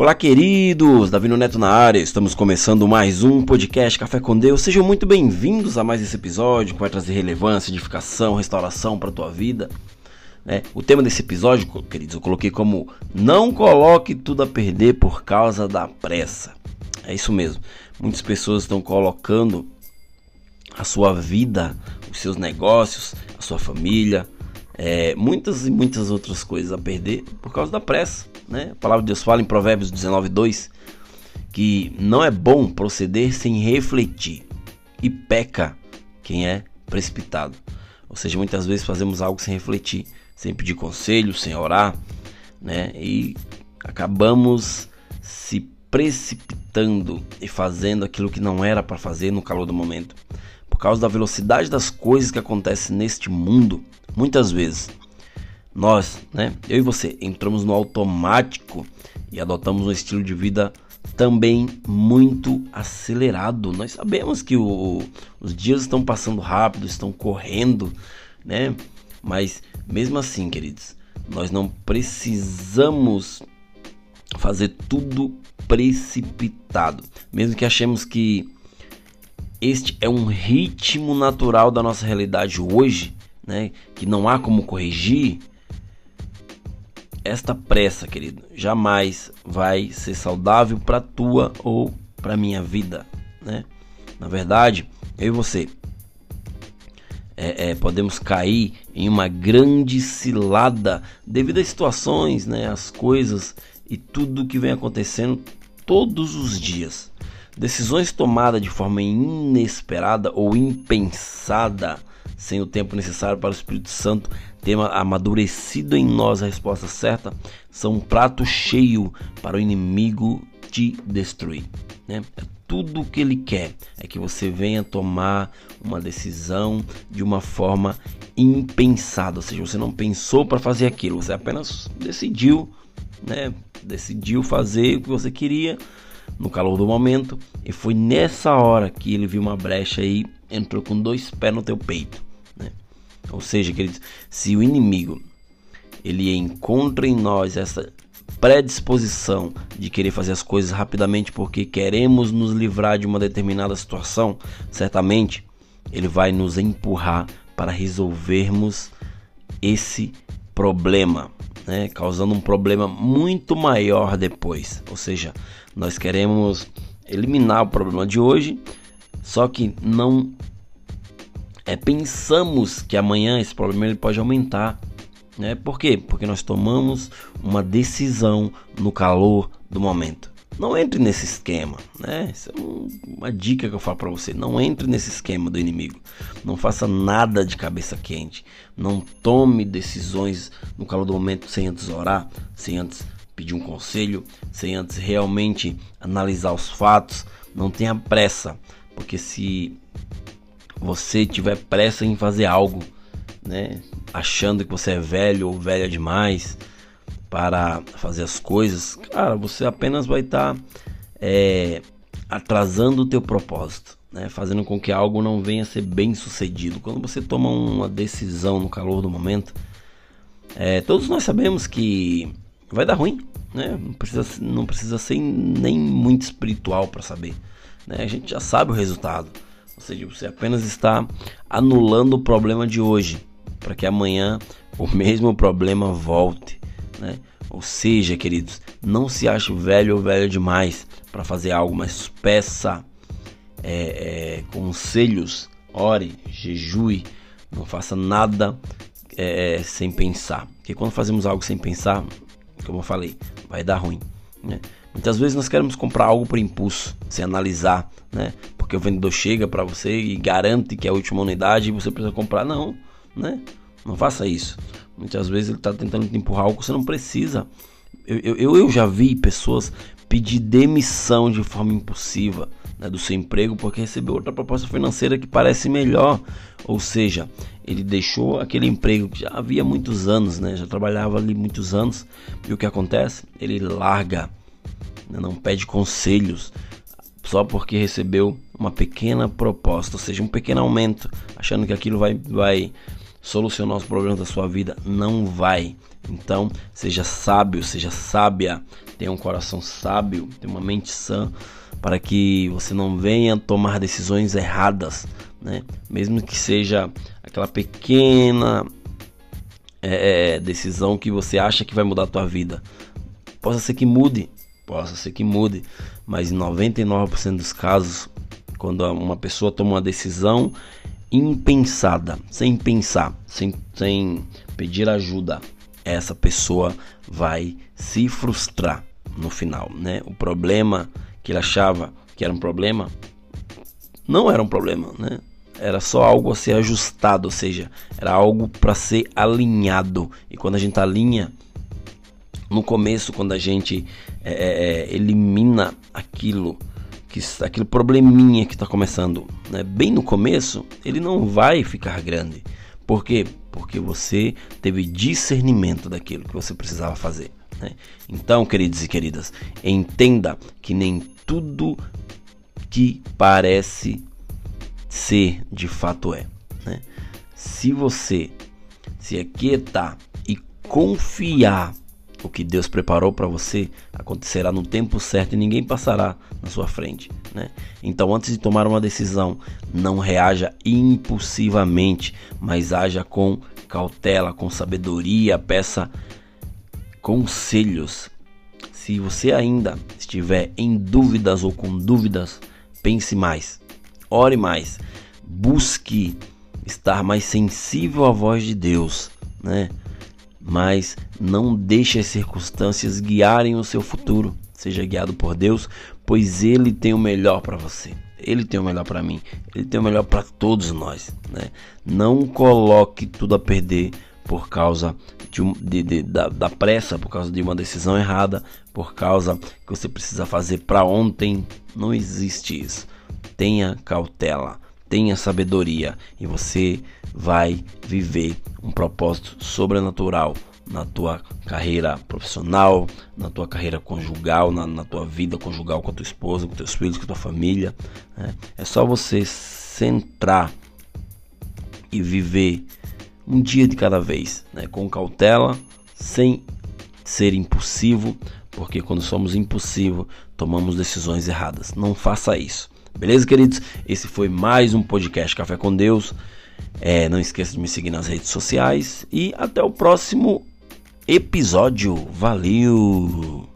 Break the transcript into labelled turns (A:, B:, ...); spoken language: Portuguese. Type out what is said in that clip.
A: Olá, queridos! Davi Neto na área. Estamos começando mais um podcast Café com Deus. Sejam muito bem-vindos a mais esse episódio que vai trazer relevância, edificação, restauração para a tua vida. Né? O tema desse episódio, queridos, eu coloquei como Não coloque tudo a perder por causa da pressa. É isso mesmo. Muitas pessoas estão colocando a sua vida, os seus negócios, a sua família, é, muitas e muitas outras coisas a perder por causa da pressa. Né? A palavra de Deus fala em Provérbios 19, 2 que não é bom proceder sem refletir e peca quem é precipitado. Ou seja, muitas vezes fazemos algo sem refletir, sem pedir conselho, sem orar, né? E acabamos se precipitando e fazendo aquilo que não era para fazer no calor do momento. Por causa da velocidade das coisas que acontecem neste mundo, muitas vezes nós, né, eu e você, entramos no automático e adotamos um estilo de vida também muito acelerado. Nós sabemos que o, os dias estão passando rápido, estão correndo, né? Mas mesmo assim, queridos, nós não precisamos fazer tudo precipitado. Mesmo que achemos que este é um ritmo natural da nossa realidade hoje, né, que não há como corrigir, esta pressa, querido, jamais vai ser saudável para tua ou para minha vida, né? Na verdade, eu e você é, é, podemos cair em uma grande cilada devido às situações, né, as coisas e tudo que vem acontecendo todos os dias. Decisões tomadas de forma inesperada ou impensada, sem o tempo necessário para o Espírito Santo ter amadurecido em nós a resposta certa, são um prato cheio para o inimigo te destruir. Né? É tudo o que ele quer é que você venha tomar uma decisão de uma forma impensada, ou seja, você não pensou para fazer aquilo, você apenas decidiu, né? Decidiu fazer o que você queria no calor do momento e foi nessa hora que ele viu uma brecha e entrou com dois pés no teu peito? Ou seja, queridos, se o inimigo ele encontra em nós essa predisposição de querer fazer as coisas rapidamente porque queremos nos livrar de uma determinada situação, certamente ele vai nos empurrar para resolvermos esse problema, né? causando um problema muito maior depois. Ou seja, nós queremos eliminar o problema de hoje, só que não é, pensamos que amanhã esse problema ele pode aumentar. Né? Por quê? Porque nós tomamos uma decisão no calor do momento. Não entre nesse esquema, né? Isso é um, uma dica que eu falo para você. Não entre nesse esquema do inimigo. Não faça nada de cabeça quente. Não tome decisões no calor do momento sem antes orar, sem antes pedir um conselho, sem antes realmente analisar os fatos. Não tenha pressa, porque se você tiver pressa em fazer algo, né, achando que você é velho ou velha demais para fazer as coisas, cara, você apenas vai estar tá, é, atrasando o teu propósito. Né, fazendo com que algo não venha a ser bem sucedido. Quando você toma uma decisão no calor do momento, é, todos nós sabemos que vai dar ruim, né? Não precisa, não precisa ser nem muito espiritual para saber, né? A gente já sabe o resultado. Ou seja, você apenas está anulando o problema de hoje para que amanhã o mesmo problema volte, né? Ou seja, queridos, não se ache velho ou velho demais para fazer algo, mas peça é, é, conselhos, ore, jejue, não faça nada é, sem pensar. Porque quando fazemos algo sem pensar, como eu falei, vai dar ruim. Né? Muitas vezes nós queremos comprar algo por impulso, sem analisar, né? Porque o vendedor chega para você e garante que é a última unidade e você precisa comprar. Não, né? Não faça isso. Muitas vezes ele está tentando te empurrar algo que você não precisa. Eu, eu, eu já vi pessoas pedir demissão de forma impulsiva né, do seu emprego porque recebeu outra proposta financeira que parece melhor. Ou seja, ele deixou aquele emprego que já havia muitos anos, né, já trabalhava ali muitos anos. E o que acontece? Ele larga, né, não pede conselhos só porque recebeu uma pequena proposta, ou seja, um pequeno aumento, achando que aquilo vai, vai solucionar os problemas da sua vida, não vai. Então, seja sábio, seja sábia, tenha um coração sábio, tenha uma mente sã, para que você não venha tomar decisões erradas, né? Mesmo que seja aquela pequena é, é decisão que você acha que vai mudar a tua vida, possa ser que mude, possa ser que mude, mas em 99% dos casos, quando uma pessoa toma uma decisão impensada, sem pensar, sem, sem pedir ajuda, essa pessoa vai se frustrar no final, né? O problema que ele achava que era um problema não era um problema, né? Era só algo a ser ajustado, ou seja, era algo para ser alinhado. E quando a gente alinha, no começo, quando a gente é, é, é elimina aquilo que aquele probleminha que está começando, né? bem no começo, ele não vai ficar grande. Por quê? Porque você teve discernimento daquilo que você precisava fazer. Né? Então, queridos e queridas, entenda que nem tudo que parece ser de fato é. Né? Se você se aquietar e confiar o que Deus preparou para você acontecerá no tempo certo e ninguém passará na sua frente, né? Então, antes de tomar uma decisão, não reaja impulsivamente, mas haja com cautela, com sabedoria, peça conselhos. Se você ainda estiver em dúvidas ou com dúvidas, pense mais, ore mais, busque estar mais sensível à voz de Deus, né? Mas não deixe as circunstâncias guiarem o seu futuro. Seja guiado por Deus, pois Ele tem o melhor para você. Ele tem o melhor para mim. Ele tem o melhor para todos nós. Né? Não coloque tudo a perder por causa de, de, de, da, da, pressa, por causa de uma decisão errada, por causa que você precisa fazer para ontem. Não existe isso. Tenha cautela tenha sabedoria e você vai viver um propósito sobrenatural na tua carreira profissional, na tua carreira conjugal, na, na tua vida conjugal com a tua esposa, com teus filhos, com a tua família. Né? É só você centrar e viver um dia de cada vez, né? com cautela, sem ser impulsivo, porque quando somos impulsivos, tomamos decisões erradas. Não faça isso. Beleza, queridos? Esse foi mais um podcast Café com Deus. É, não esqueça de me seguir nas redes sociais e até o próximo episódio. Valeu!